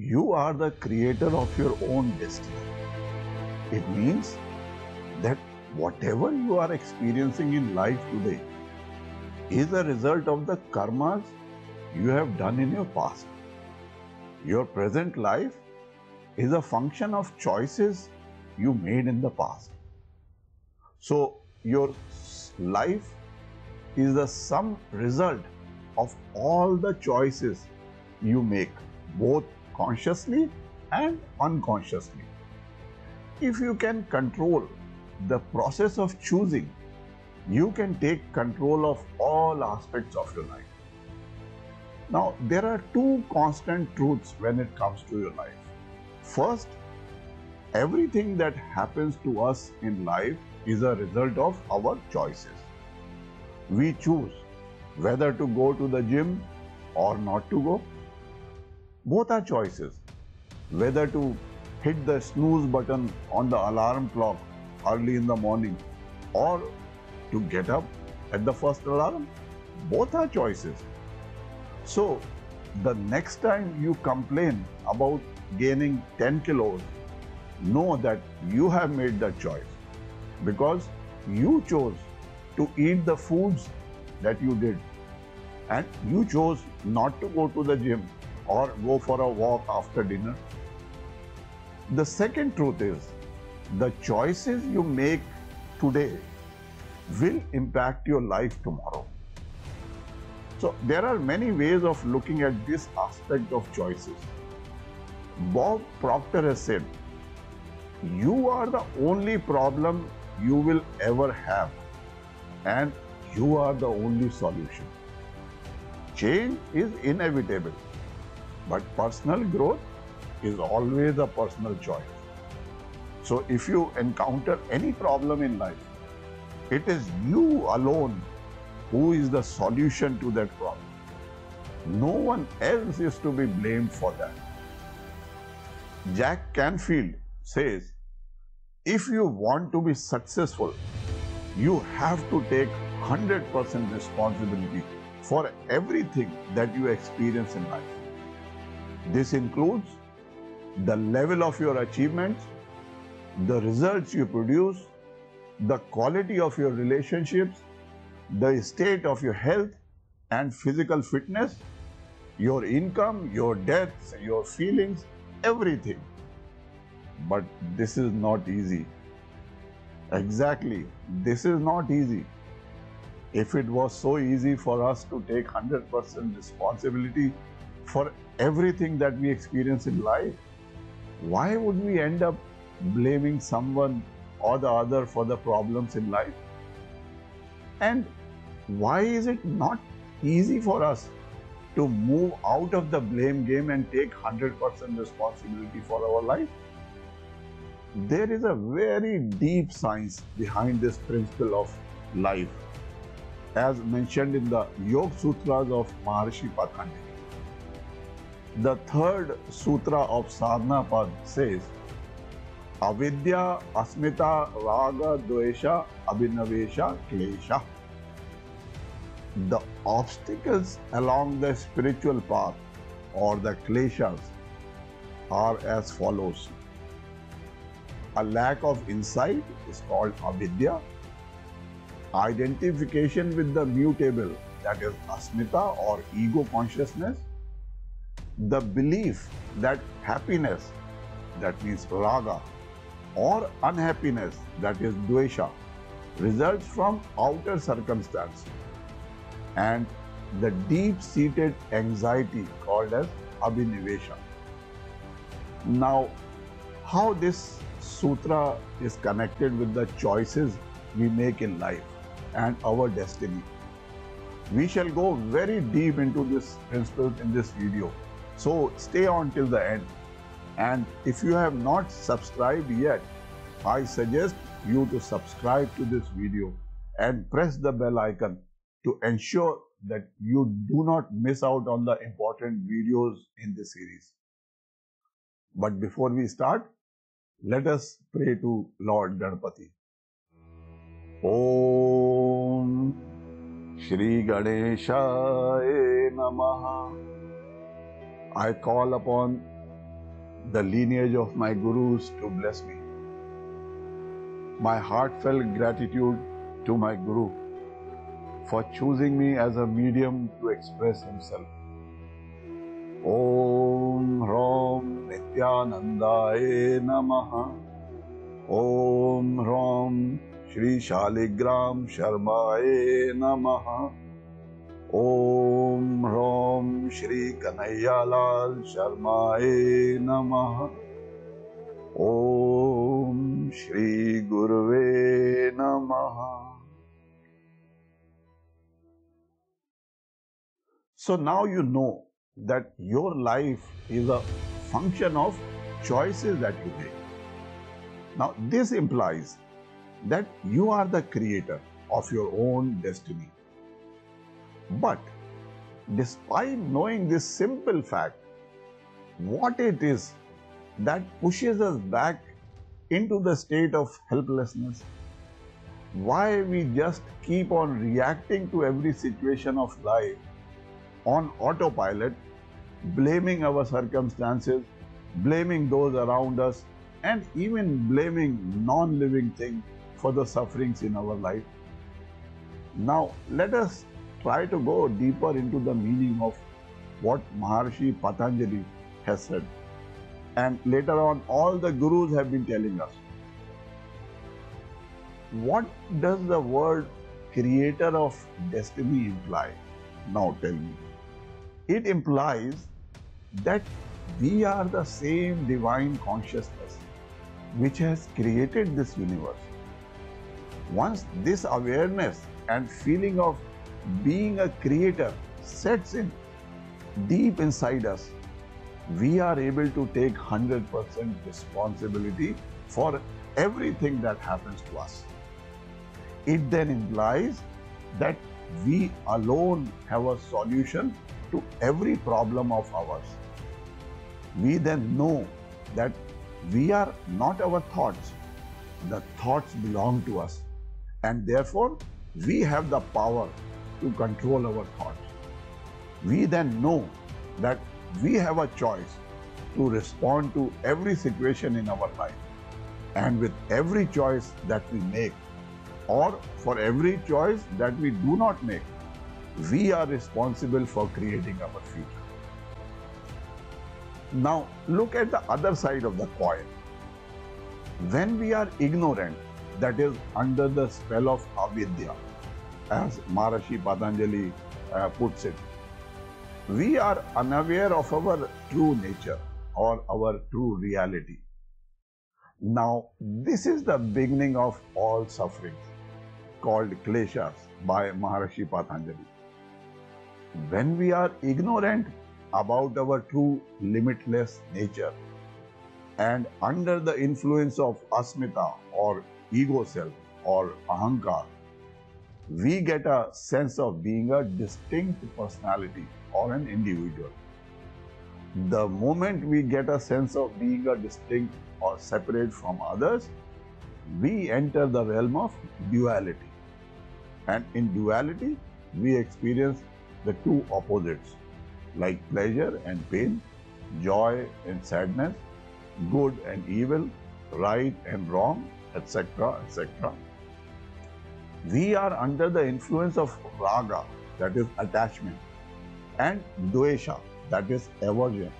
You are the creator of your own destiny. It means that whatever you are experiencing in life today is a result of the karmas you have done in your past. Your present life is a function of choices you made in the past. So, your life is the sum result of all the choices you make, both consciously and unconsciously. If you can control the process of choosing, you can take control of all aspects of your life. Now, there are two constant truths when it comes to your life. First, everything that happens to us in life is a result of our choices. We choose whether to go to the gym or not to go. Both are choices. Whether to hit the snooze button on the alarm clock early in the morning or to get up at the first alarm. Both are choices. So, the next time you complain about gaining 10 kilos, know that you have made that choice because you chose to eat the foods that you did and you chose not to go to the gym or go for a walk after dinner. The second truth is the choices you make today will impact your life tomorrow. So, there are many ways of looking at this aspect of choices. Bob Proctor has said, You are the only problem you will ever have, and you are the only solution. Change is inevitable, but personal growth is always a personal choice. So, if you encounter any problem in life, it is you alone who is the solution to that problem. No one else is to be blamed for that. Jack Canfield says, if you want to be successful, you have to take 100% responsibility for everything that you experience in life. This includes the level of your achievements, the results you produce, the quality of your relationships, the state of your health and physical fitness, your income, your debts, your feelings, everything. But this is not easy. Exactly, this is not easy. If it was so easy for us to take 100% responsibility for everything that we experience in life, why would we end up blaming someone or the other for the problems in life? And why is it not easy for us to move out of the blame game and take 100% responsibility for our life? There is a very deep science behind this principle of life, as mentioned in the Yoga Sutras of Maharishi Patanjali. The third sutra of Sadhana Pad says, Avidya, Asmita, Raga, Dvesha, Abhinivesha, Klesha. The obstacles along the spiritual path or the kleshas are as follows. A lack of insight is called avidya. Identification with the mutable, that is asmita or ego consciousness. The belief that happiness, that means raga, or unhappiness, that is dvesha, results from outer circumstance and the deep-seated anxiety called as abhinivesha. Now, how this sutra is connected with the choices we make in life and our destiny. We shall go very deep into this principle in this video. So stay on till the end. And if you have not subscribed yet, I suggest you to subscribe to this video and press the bell icon to ensure that you do not miss out on the important videos in this series. But before we start, let us pray to Lord Ganpati. Om Shri Ganeshaya Namaha. I call upon the lineage of my gurus to bless me. My heartfelt gratitude to my guru for choosing me as a medium to express himself. Om Ram Nityanandaye Namaha Om Ram Shri Shaligram Sharmaye Namaha Om Kanayalal Sharmaye Namaha Om Shri Guruve Namaha So now you know that your life is a function of choices that you make. Now, this implies that you are the creator of your own destiny. But despite knowing this simple fact, what it is that pushes us back into the state of helplessness, why we just keep on reacting to every situation of life on autopilot, blaming our circumstances, blaming those around us, and even blaming non living things for the sufferings in our life. Now, let us try to go deeper into the meaning of what Maharshi Patanjali has said. And later on, all the gurus have been telling us. What does the word creator of destiny imply? Now tell me. It implies that we are the same divine consciousness which has created this universe. Once this awareness and feeling of being a creator sets in deep inside us, we are able to take 100% responsibility for everything that happens to us. It then implies that we alone have a solution to every problem of ours. We then know that we are not our thoughts, the thoughts belong to us, and therefore we have the power to control our thoughts. We then know that we have a choice to respond to every situation in our life. And with every choice that we make, or for every choice that we do not make, we are responsible for creating our future. Now, look at the other side of the coin. When we are ignorant, that is under the spell of avidya, as Maharishi Patanjali uh, puts it, we are unaware of our true nature or our true reality. Now, this is the beginning of all sufferings, called kleshas by Maharishi Patanjali. When we are ignorant about our true limitless nature and under the influence of asmita or ego self or ahankar, we get a sense of being a distinct personality or an individual. The moment we get a sense of being a distinct or separate from others, we enter the realm of duality. And in duality, we experience the two opposites like pleasure and pain, joy and sadness, good and evil, right and wrong, etc. etc. We are under the influence of raga, that is attachment, and dvesha, that is aversion.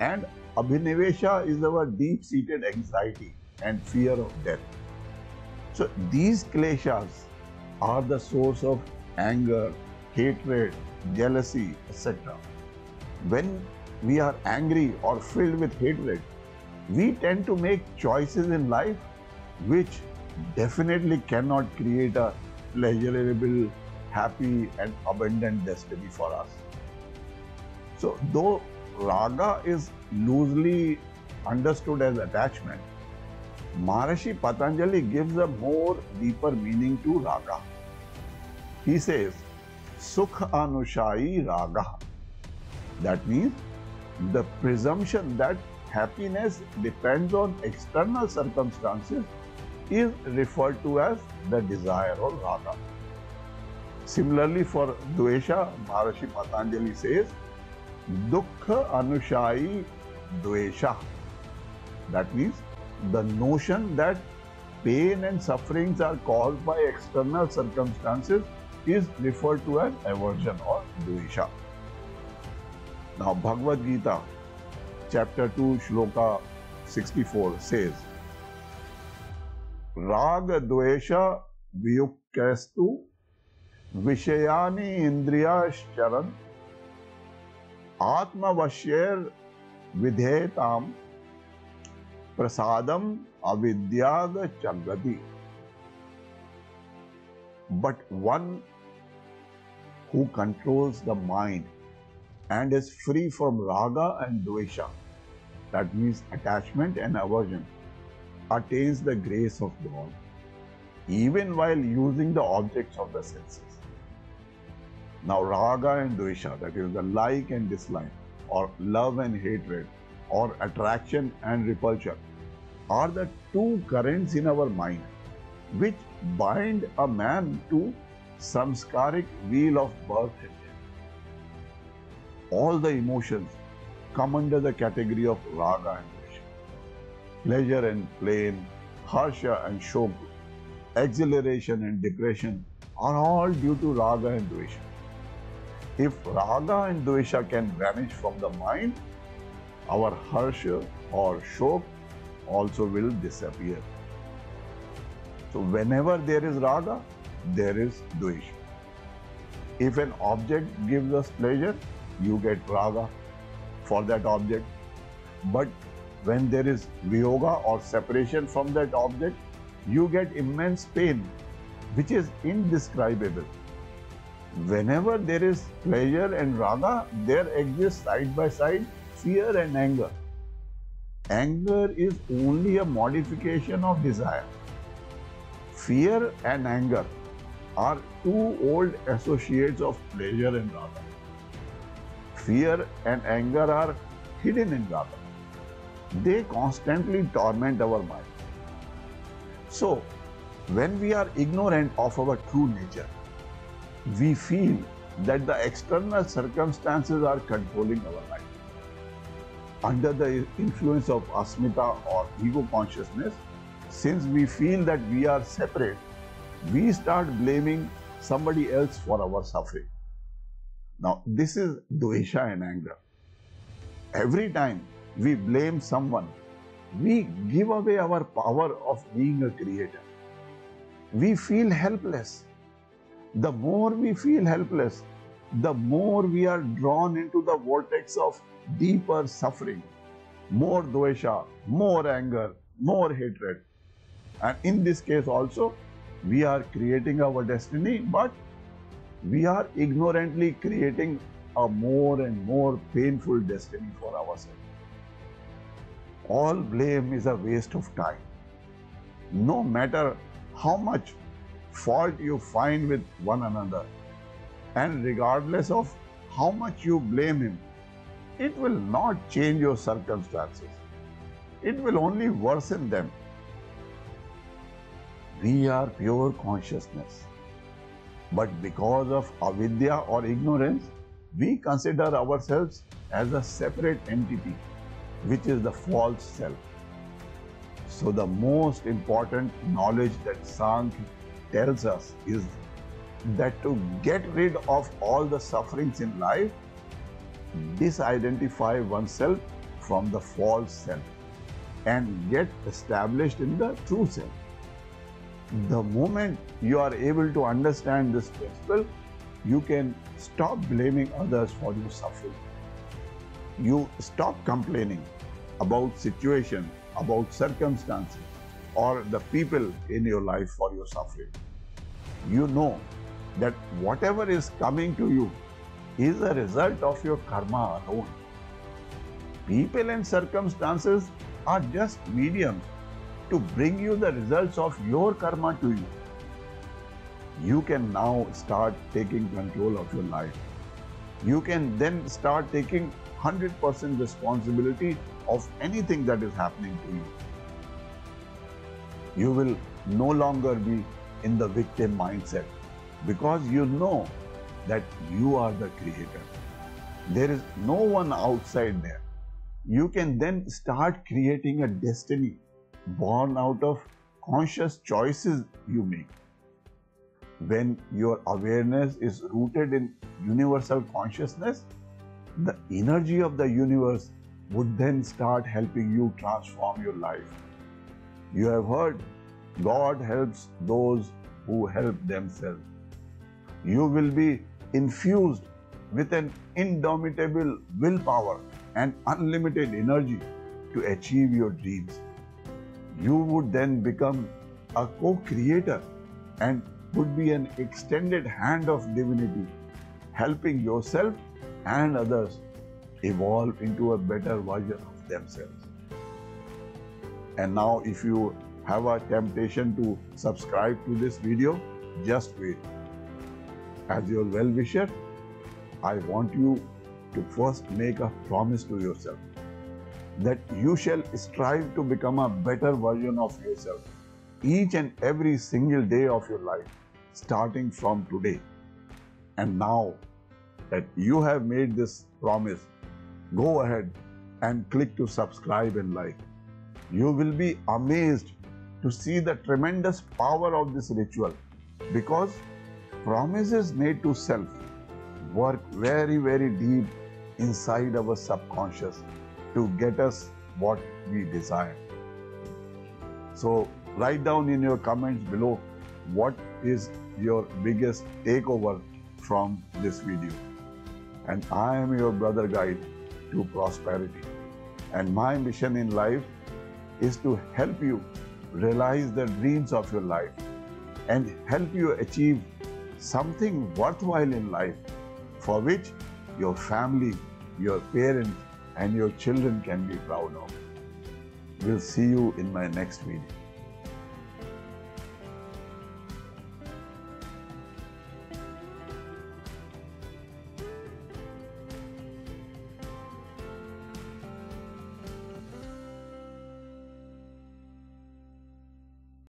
And abhinivesha is our deep seated anxiety and fear of death. So these kleshas are the source of anger, hatred, jealousy, etc. When we are angry or filled with hatred, we tend to make choices in life which definitely cannot create a pleasurable, happy, and abundant destiny for us. So, though raga is loosely understood as attachment, Maharishi Patanjali gives a more deeper meaning to raga. He says, Sukha Anushai Raga. That means the presumption that happiness depends on external circumstances is referred to as the desire or raga. Similarly, for Dvesha, Maharishi Patanjali says, Dukkha Anushai dvesha. That means the notion that pain and sufferings are caused by external circumstances is referred to as aversion or dvesha. Now, Bhagavad Gita, chapter 2, shloka 64 says, राग द्वेष वियुक्तस्तु, विषयानी इंद्रियाश्चरण आत्मवश्यर विधेयताम प्रसादम अविद्याग चलगति but one who controls the mind and is free from raga and dvesha that means attachment and aversion attains the grace of god even while using the objects of the senses now, raga and dvesha, that is the like and dislike, or love and hatred, or attraction and repulsion, are the two currents in our mind which bind a man to samsaric wheel of birth and death. All the emotions come under the category of raga and dvesha. Pleasure and pain, harsha and shok, exhilaration and depression are all due to raga and dvesha. If raga and dvesha can vanish from the mind, our harsha or shok also will disappear. So whenever there is raga, there is dvesha. If an object gives us pleasure, you get raga for that object. But when there is viyoga or separation from that object, you get immense pain, which is indescribable. Whenever there is pleasure and raga, there exists side by side fear and anger. Anger is only a modification of desire. Fear and anger are two old associates of pleasure and raga. Fear and anger are hidden in raga. They constantly torment our mind. So, when we are ignorant of our true nature, we feel that the external circumstances are controlling our life. Under the influence of asmita or ego consciousness, since we feel that we are separate, we start blaming somebody else for our suffering. Now, this is dvesha and anger. Every time we blame someone, we give away our power of being a creator. We feel helpless the more we feel helpless, the more we are drawn into the vortex of deeper suffering, more dvesha, more anger, more hatred. And in this case also, we are creating our destiny, but we are ignorantly creating a more and more painful destiny for ourselves. All blame is a waste of time. No matter how much fault you find with one another. And regardless of how much you blame him, it will not change your circumstances. It will only worsen them. We are pure consciousness. But because of avidya or ignorance, we consider ourselves as a separate entity, which is the false self. So, the most important knowledge that Sankhya tells us is that to get rid of all the sufferings in life, disidentify oneself from the false self and get established in the true self. The moment you are able to understand this principle, you can stop blaming others for your suffering. You stop complaining about situation, about circumstances, or the people in your life for your suffering. You know that whatever is coming to you is a result of your karma alone. People and circumstances are just mediums to bring you the results of your karma to you. You can now start taking control of your life. You can then start taking 100% responsibility of anything that is happening to you you will no longer be in the victim mindset because you know that you are the creator. There is no one outside there. you can then start creating a destiny born out of conscious choices you make. When your awareness is rooted in universal consciousness, the energy of the universe would then start helping you transform your life. You have heard God helps those who help themselves. You will be infused with an indomitable willpower and unlimited energy to achieve your dreams. You would then become a co creator and would be an extended hand of divinity, helping yourself and others evolve into a better version of themselves. And now, if you have a temptation to subscribe to this video, just wait. As your well wisher, I want you to first make a promise to yourself that you shall strive to become a better version of yourself each and every single day of your life, starting from today. And now that you have made this promise, go ahead and click to subscribe and like. You will be amazed to see the tremendous power of this ritual because promises made to self work very, very deep inside our subconscious to get us what we desire. So, write down in your comments below what is your biggest takeover from this video. And I am your brother guide to prosperity. And my mission in life is to help you realize the dreams of your life and help you achieve something worthwhile in life for which your family, your parents, and your children can be proud of. We'll see you in my next video.